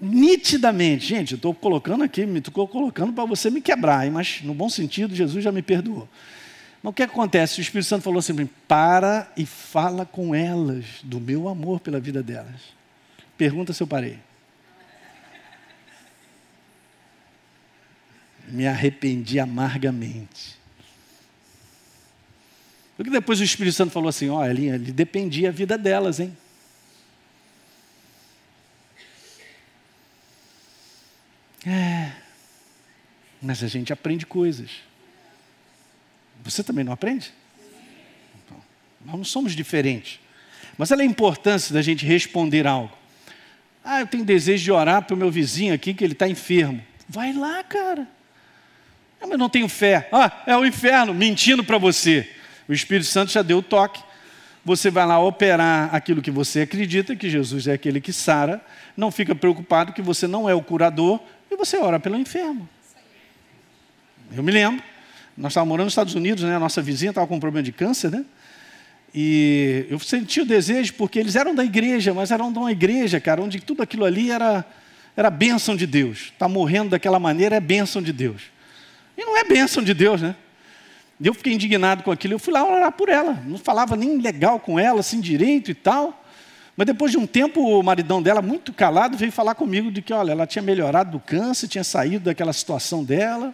nitidamente, gente, eu estou colocando aqui, estou colocando para você me quebrar, hein? mas no bom sentido, Jesus já me perdoou. Mas o que acontece? O Espírito Santo falou assim: para e fala com elas do meu amor pela vida delas. Pergunta se eu parei. me arrependi amargamente. Porque depois o Espírito Santo falou assim: olha, ele dependia a vida delas, hein? É, mas a gente aprende coisas. Você também não aprende? Então, nós não somos diferentes. Mas olha a importância da gente responder algo. Ah, eu tenho desejo de orar para o meu vizinho aqui que ele está enfermo. Vai lá, cara. Ah, mas não tenho fé. Ah, é o inferno mentindo para você. O Espírito Santo já deu o toque. Você vai lá operar aquilo que você acredita, que Jesus é aquele que sara. Não fica preocupado que você não é o curador e você ora pelo enfermo. Eu me lembro, nós estávamos morando nos Estados Unidos, né? a nossa vizinha estava com um problema de câncer, né? E eu senti o desejo, porque eles eram da igreja, mas eram de uma igreja, cara, onde tudo aquilo ali era, era bênção de Deus. Está morrendo daquela maneira é bênção de Deus. E não é bênção de Deus, né? Eu fiquei indignado com aquilo, eu fui lá orar por ela. Não falava nem legal com ela, assim, direito e tal. Mas depois de um tempo, o maridão dela, muito calado, veio falar comigo de que, olha, ela tinha melhorado do câncer, tinha saído daquela situação dela.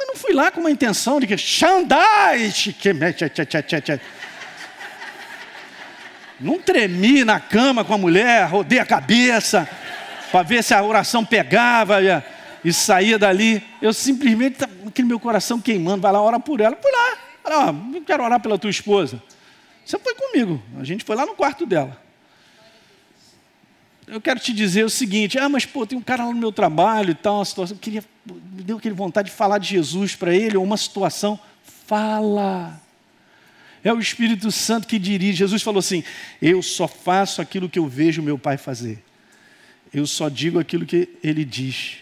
Eu não fui lá com uma intenção de que Xandai! Não tremi na cama com a mulher, rodei a cabeça para ver se a oração pegava e saía dali, eu simplesmente, aquele meu coração queimando, vai lá, ora por ela. Fui lá, eu quero orar pela tua esposa. Você foi comigo, a gente foi lá no quarto dela. Eu quero te dizer o seguinte: ah, mas pô, tem um cara lá no meu trabalho e tal, uma situação. Eu queria, me deu aquele vontade de falar de Jesus para ele, ou uma situação. Fala. É o Espírito Santo que dirige. Jesus falou assim: Eu só faço aquilo que eu vejo meu Pai fazer. Eu só digo aquilo que ele diz.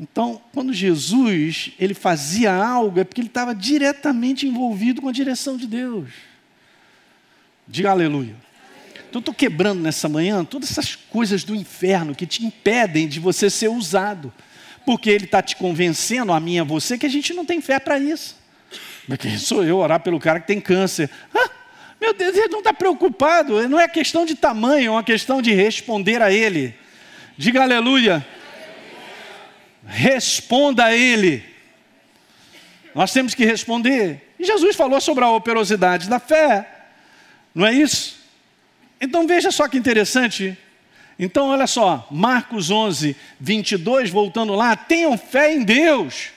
Então, quando Jesus ele fazia algo, é porque ele estava diretamente envolvido com a direção de Deus. Diga aleluia. Então, estou quebrando nessa manhã todas essas coisas do inferno que te impedem de você ser usado. Porque ele está te convencendo, a mim e a você, que a gente não tem fé para isso. Mas quem sou eu orar pelo cara que tem câncer? Ah, meu Deus, ele não está preocupado. Não é questão de tamanho, é uma questão de responder a ele. Diga aleluia responda a Ele. Nós temos que responder. E Jesus falou sobre a operosidade da fé, não é isso? Então veja só que interessante. Então, olha só, Marcos 11, 22, voltando lá, tenham fé em Deus.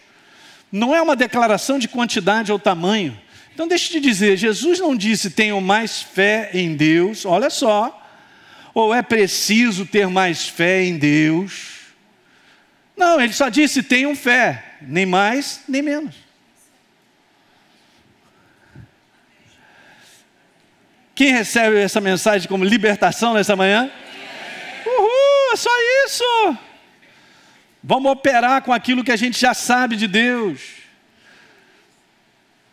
Não é uma declaração de quantidade ou tamanho. Então, deixa eu te dizer, Jesus não disse tenham mais fé em Deus, olha só, ou é preciso ter mais fé em Deus. Não, ele só disse tenham fé, nem mais, nem menos. Quem recebe essa mensagem como libertação nessa manhã? Uhul, é só isso. Vamos operar com aquilo que a gente já sabe de Deus.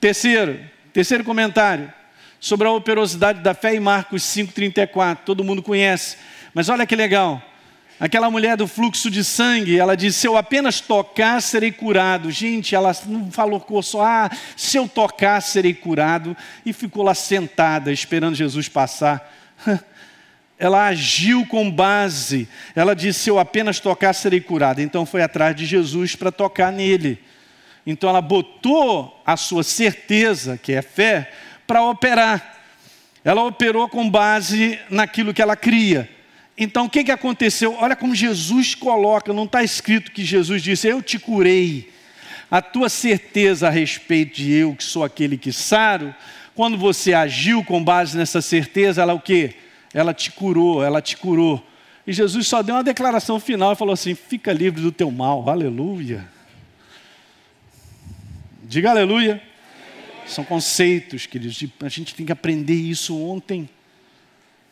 Terceiro, terceiro comentário sobre a operosidade da fé em Marcos 5:34. Todo mundo conhece. Mas olha que legal. Aquela mulher do fluxo de sangue, ela disse: Se eu apenas tocar, serei curado. Gente, ela não falou só, ah, se eu tocar, serei curado. E ficou lá sentada, esperando Jesus passar. Ela agiu com base. Ela disse: Se eu apenas tocar, serei curado. Então foi atrás de Jesus para tocar nele. Então ela botou a sua certeza, que é fé, para operar. Ela operou com base naquilo que ela cria. Então o que, que aconteceu? Olha como Jesus coloca, não está escrito que Jesus disse: Eu te curei. A tua certeza a respeito de eu, que sou aquele que saro, quando você agiu com base nessa certeza, ela o quê? Ela te curou, ela te curou. E Jesus só deu uma declaração final e falou assim: fica livre do teu mal, aleluia. Diga aleluia. São conceitos, queridos, a gente tem que aprender isso ontem.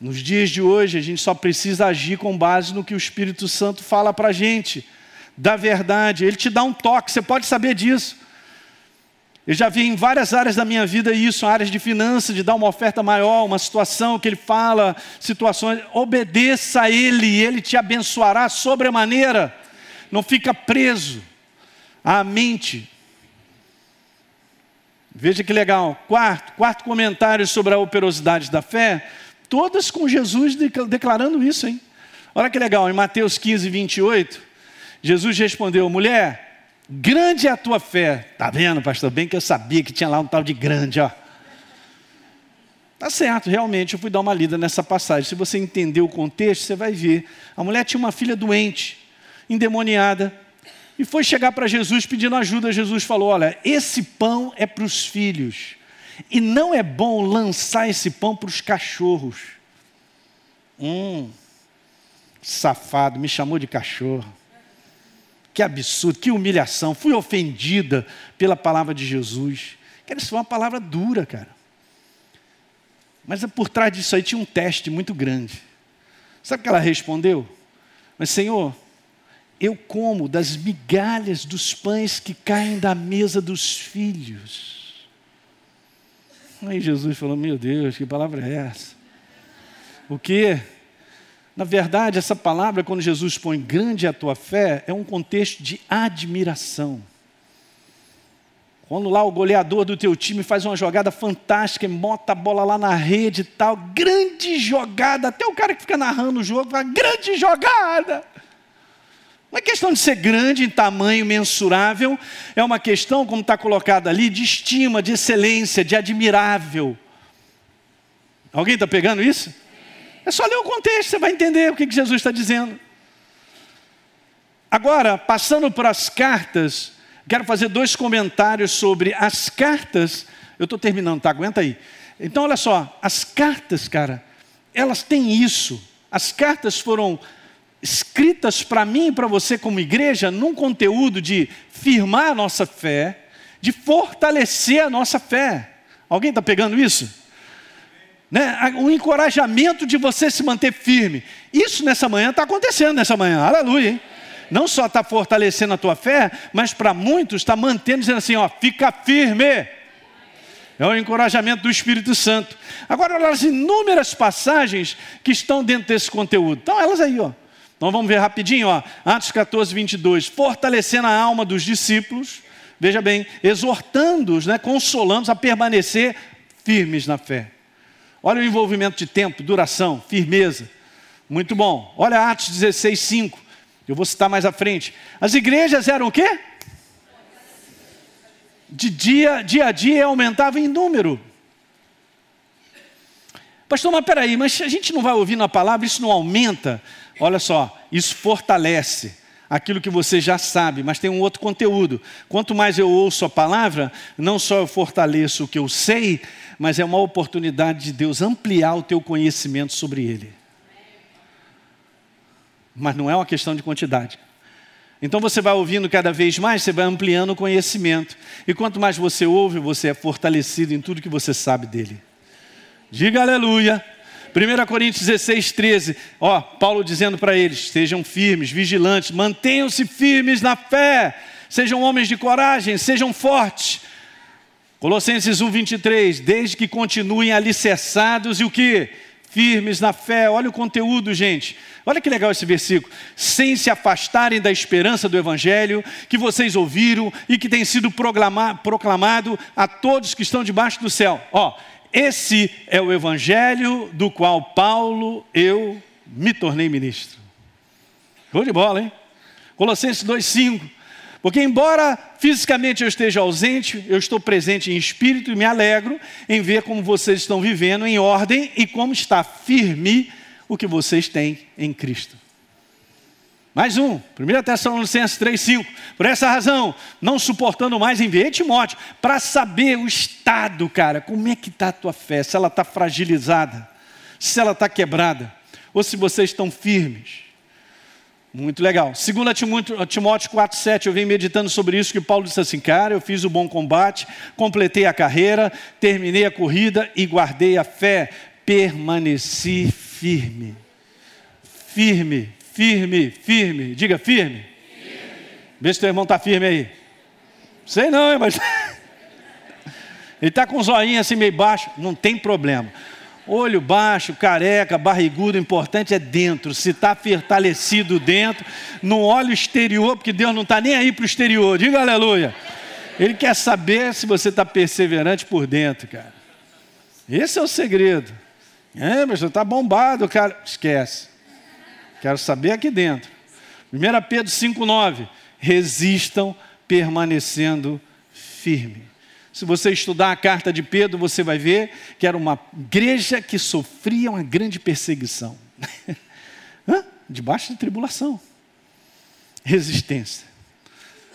Nos dias de hoje, a gente só precisa agir com base no que o Espírito Santo fala para a gente, da verdade. Ele te dá um toque, você pode saber disso. Eu já vi em várias áreas da minha vida isso, áreas de finanças, de dar uma oferta maior, uma situação que ele fala, situações, obedeça a ele, e ele te abençoará sobremaneira. Não fica preso à mente. Veja que legal. Quarto, quarto comentário sobre a operosidade da fé todas com Jesus declarando isso, hein? Olha que legal, em Mateus 15, 28, Jesus respondeu: mulher, grande é a tua fé. Tá vendo, pastor? Bem que eu sabia que tinha lá um tal de grande, ó. Tá certo, realmente, eu fui dar uma lida nessa passagem. Se você entender o contexto, você vai ver. A mulher tinha uma filha doente, endemoniada, e foi chegar para Jesus pedindo ajuda. Jesus falou: Olha, esse pão é para os filhos e não é bom lançar esse pão para os cachorros. Hum, safado, me chamou de cachorro. Que absurdo, que humilhação. Fui ofendida pela palavra de Jesus. Cara, isso foi uma palavra dura, cara. Mas por trás disso aí tinha um teste muito grande. Sabe o que ela respondeu? Mas, Senhor, eu como das migalhas dos pães que caem da mesa dos filhos. Aí Jesus falou: Meu Deus, que palavra é essa? O que? Na verdade, essa palavra, quando Jesus põe grande é a tua fé, é um contexto de admiração. Quando lá o goleador do teu time faz uma jogada fantástica, e bota a bola lá na rede e tal, grande jogada, até o cara que fica narrando o jogo fala, grande jogada. Não é questão de ser grande em tamanho mensurável, é uma questão, como está colocado ali, de estima, de excelência, de admirável. Alguém está pegando isso? É só ler o contexto, você vai entender o que Jesus está dizendo. Agora, passando para as cartas, quero fazer dois comentários sobre as cartas. Eu estou terminando, tá? Aguenta aí. Então, olha só, as cartas, cara, elas têm isso. As cartas foram escritas para mim e para você como igreja num conteúdo de firmar a nossa fé, de fortalecer a nossa fé. Alguém está pegando isso? Né? Um encorajamento de você se manter firme. Isso nessa manhã está acontecendo nessa manhã. Aleluia, hein? Não só está fortalecendo a tua fé, mas para muitos está mantendo, dizendo assim: ó, fica firme. É o encorajamento do Espírito Santo. Agora, olha as inúmeras passagens que estão dentro desse conteúdo. Então, elas aí, ó. Então vamos ver rapidinho, ó. Atos 14, 22. Fortalecendo a alma dos discípulos, veja bem, exortando-os, né, consolando-os a permanecer firmes na fé. Olha o envolvimento de tempo, duração, firmeza. Muito bom. Olha Atos 16, 5. Eu vou citar mais à frente. As igrejas eram o quê? De dia, dia a dia aumentavam em número. Pastor, mas peraí, mas a gente não vai ouvir na palavra, isso não aumenta? Olha só, isso fortalece aquilo que você já sabe, mas tem um outro conteúdo. Quanto mais eu ouço a palavra, não só eu fortaleço o que eu sei, mas é uma oportunidade de Deus ampliar o teu conhecimento sobre Ele. Mas não é uma questão de quantidade. Então você vai ouvindo cada vez mais, você vai ampliando o conhecimento. E quanto mais você ouve, você é fortalecido em tudo que você sabe dele. Diga aleluia. 1 Coríntios 16, 13. Ó, Paulo dizendo para eles: sejam firmes, vigilantes, mantenham-se firmes na fé, sejam homens de coragem, sejam fortes. Colossenses 1, 23. Desde que continuem alicerçados e o que? Firmes na fé. Olha o conteúdo, gente. Olha que legal esse versículo. Sem se afastarem da esperança do Evangelho que vocês ouviram e que tem sido proclamado a todos que estão debaixo do céu. Ó, esse é o Evangelho do qual Paulo, eu, me tornei ministro. Show de bola, hein? Colossenses 2,5. Porque, embora fisicamente eu esteja ausente, eu estou presente em espírito e me alegro em ver como vocês estão vivendo em ordem e como está firme o que vocês têm em Cristo. Mais um, 1 Tessalonicenses 3,5. Por essa razão, não suportando mais, enviei Timóteo para saber o estado, cara, como é que está a tua fé, se ela está fragilizada, se ela está quebrada, ou se vocês estão firmes. Muito legal. 2 Timóteo 4,7, eu venho meditando sobre isso, que Paulo disse assim, cara, eu fiz o bom combate, completei a carreira, terminei a corrida e guardei a fé, permaneci firme. Firme, firme, firme. Diga firme. Vê se teu irmão está firme aí. Sei não, mas. Ele está com um zoinho assim meio baixo. Não tem problema. Olho baixo, careca, barrigudo, o importante é dentro. Se está fortalecido dentro, não olha o exterior, porque Deus não está nem aí para o exterior. Diga aleluia. Ele quer saber se você está perseverante por dentro, cara. Esse é o segredo. É, mas está bombado, cara. Esquece. Quero saber aqui dentro. 1 Pedro 5,9. Resistam permanecendo firme. Se você estudar a carta de Pedro, você vai ver que era uma igreja que sofria uma grande perseguição. Debaixo de tribulação. Resistência.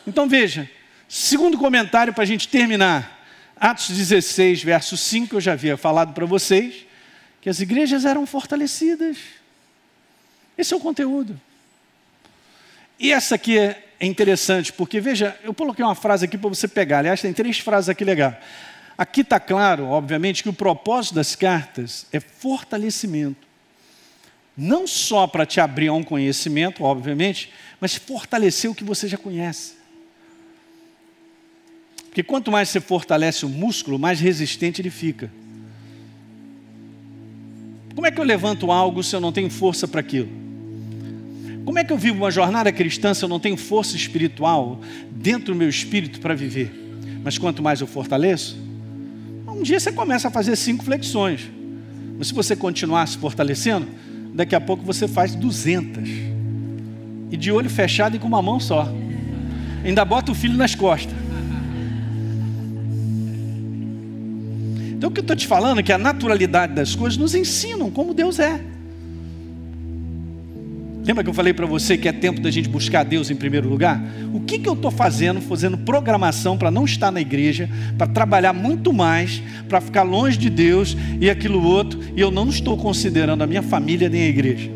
Então veja, segundo comentário para a gente terminar. Atos 16, verso 5, eu já havia falado para vocês que as igrejas eram fortalecidas. Esse é o conteúdo. E essa aqui é interessante, porque veja, eu coloquei uma frase aqui para você pegar. Aliás, tem três frases aqui legais. Aqui está claro, obviamente, que o propósito das cartas é fortalecimento. Não só para te abrir a um conhecimento, obviamente, mas fortalecer o que você já conhece. Porque quanto mais você fortalece o músculo, mais resistente ele fica. Como é que eu levanto algo se eu não tenho força para aquilo? Como é que eu vivo uma jornada cristã se eu não tenho força espiritual dentro do meu espírito para viver? Mas quanto mais eu fortaleço, um dia você começa a fazer cinco flexões. Mas se você continuar se fortalecendo, daqui a pouco você faz duzentas. E de olho fechado e com uma mão só. Ainda bota o filho nas costas. Então o que eu estou te falando é que a naturalidade das coisas nos ensinam como Deus é. Lembra que eu falei para você que é tempo da gente buscar Deus em primeiro lugar? O que, que eu estou fazendo? Fazendo programação para não estar na igreja, para trabalhar muito mais, para ficar longe de Deus e aquilo outro, e eu não estou considerando a minha família nem a igreja.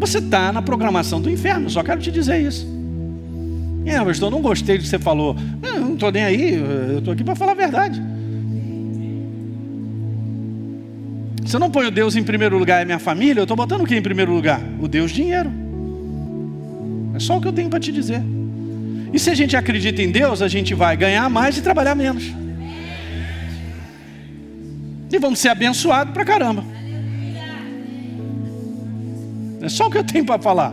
Você está na programação do inferno, só quero te dizer isso. É, não gostei do que você falou. Não estou nem aí, eu estou aqui para falar a verdade. Se eu não ponho Deus em primeiro lugar e minha família, eu estou botando o que em primeiro lugar? O Deus dinheiro. É só o que eu tenho para te dizer. E se a gente acredita em Deus, a gente vai ganhar mais e trabalhar menos. E vamos ser abençoados pra caramba. É só o que eu tenho para falar.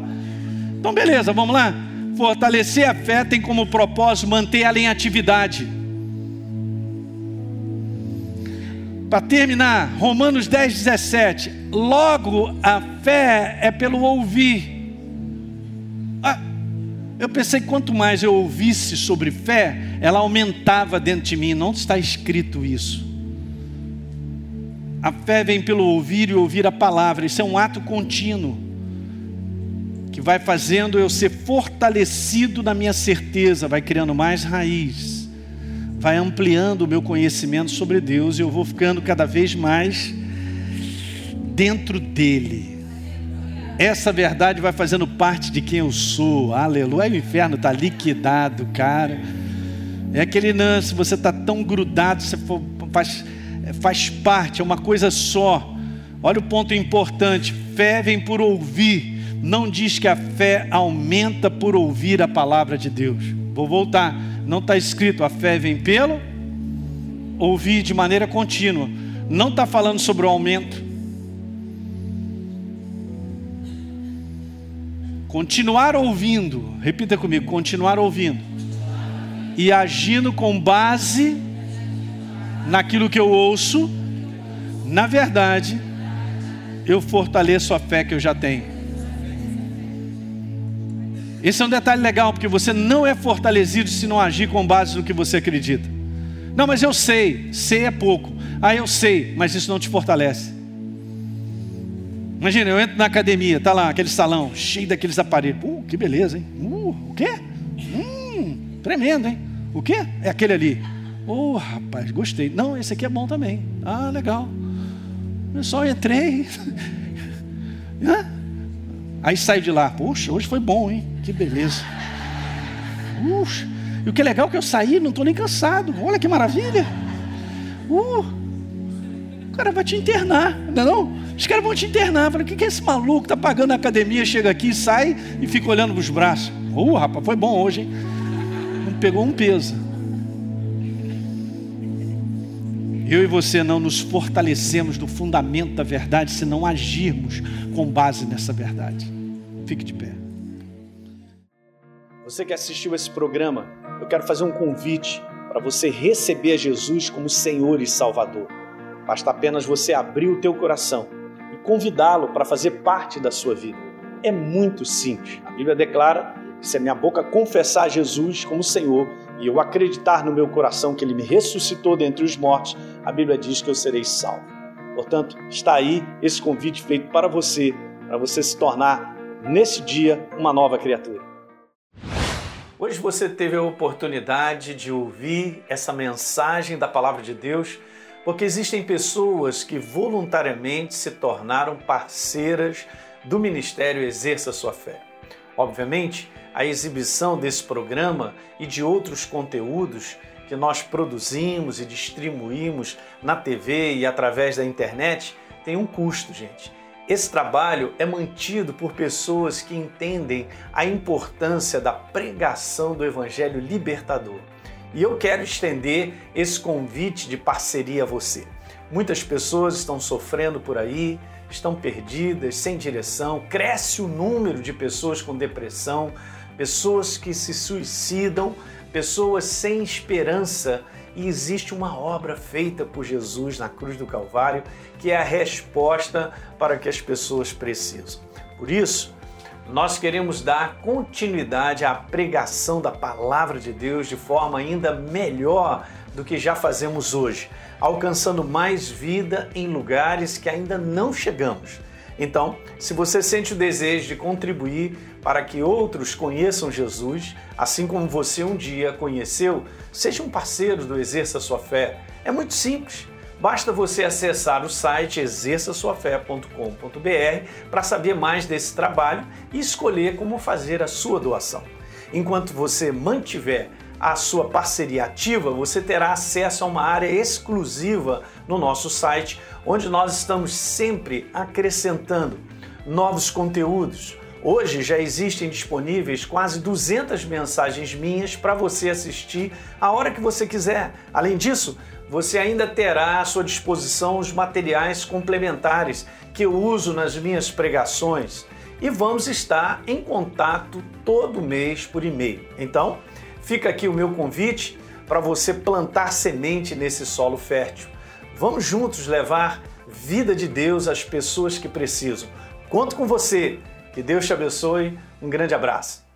Então, beleza, vamos lá. Fortalecer a fé tem como propósito manter ela em atividade. Para terminar, Romanos 10, 17. Logo a fé é pelo ouvir. Ah, eu pensei que quanto mais eu ouvisse sobre fé, ela aumentava dentro de mim. Não está escrito isso. A fé vem pelo ouvir e ouvir a palavra. Isso é um ato contínuo. que vai fazendo eu ser fortalecido na minha certeza, vai criando mais raiz, vai ampliando o meu conhecimento sobre Deus e eu vou ficando cada vez mais dentro dele. Essa verdade vai fazendo parte de quem eu sou. Aleluia. O inferno está liquidado, cara. É aquele lance, você está tão grudado, você faz, faz parte, é uma coisa só. Olha o ponto importante: fé vem por ouvir. Não diz que a fé aumenta por ouvir a palavra de Deus. Vou voltar. Não está escrito a fé vem pelo ouvir de maneira contínua. Não está falando sobre o aumento. Continuar ouvindo, repita comigo: continuar ouvindo e agindo com base naquilo que eu ouço, na verdade, eu fortaleço a fé que eu já tenho. Esse é um detalhe legal, porque você não é fortalecido se não agir com base no que você acredita. Não, mas eu sei, sei é pouco. Ah, eu sei, mas isso não te fortalece. Imagina, eu entro na academia, tá lá aquele salão cheio daqueles aparelhos. Uh, que beleza, hein? Uh, o quê? Hum, tremendo, hein? O quê? É aquele ali. Oh, rapaz, gostei. Não, esse aqui é bom também. Ah, legal. Eu só entrei. Aí saio de lá. Poxa, hoje foi bom, hein? Que beleza. Puxa. E o que é legal é que eu saí, não estou nem cansado. Olha que maravilha. Uh, o cara vai te internar, não é não? Os caras vão te internar. Falei, o que é esse maluco? Está pagando a academia, chega aqui, sai e fica olhando para os braços. Uh, rapaz, foi bom hoje, hein? Não pegou um peso. Eu e você não nos fortalecemos do fundamento da verdade se não agirmos com base nessa verdade. Fique de pé. Você que assistiu esse programa, eu quero fazer um convite para você receber Jesus como Senhor e Salvador. Basta apenas você abrir o teu coração e convidá-lo para fazer parte da sua vida. É muito simples. A Bíblia declara que se a minha boca confessar Jesus como Senhor e eu acreditar no meu coração que Ele me ressuscitou dentre os mortos, a Bíblia diz que eu serei salvo. Portanto, está aí esse convite feito para você, para você se tornar, nesse dia, uma nova criatura. Hoje você teve a oportunidade de ouvir essa mensagem da Palavra de Deus, porque existem pessoas que voluntariamente se tornaram parceiras do Ministério Exerça Sua Fé. Obviamente, a exibição desse programa e de outros conteúdos que nós produzimos e distribuímos na TV e através da internet tem um custo, gente. Esse trabalho é mantido por pessoas que entendem a importância da pregação do Evangelho libertador. E eu quero estender esse convite de parceria a você. Muitas pessoas estão sofrendo por aí, estão perdidas, sem direção, cresce o número de pessoas com depressão, pessoas que se suicidam, pessoas sem esperança. E existe uma obra feita por Jesus na cruz do Calvário que é a resposta para que as pessoas precisam. Por isso, nós queremos dar continuidade à pregação da palavra de Deus de forma ainda melhor do que já fazemos hoje, alcançando mais vida em lugares que ainda não chegamos. Então, se você sente o desejo de contribuir para que outros conheçam Jesus, assim como você um dia conheceu, seja um parceiro do Exerça Sua Fé. É muito simples. Basta você acessar o site exerçaçoafé.com.br para saber mais desse trabalho e escolher como fazer a sua doação. Enquanto você mantiver a sua parceria ativa, você terá acesso a uma área exclusiva no nosso site, onde nós estamos sempre acrescentando novos conteúdos. Hoje já existem disponíveis quase 200 mensagens minhas para você assistir a hora que você quiser. Além disso, você ainda terá à sua disposição os materiais complementares que eu uso nas minhas pregações e vamos estar em contato todo mês por e-mail. Então, Fica aqui o meu convite para você plantar semente nesse solo fértil. Vamos juntos levar vida de Deus às pessoas que precisam. Conto com você. Que Deus te abençoe. Um grande abraço.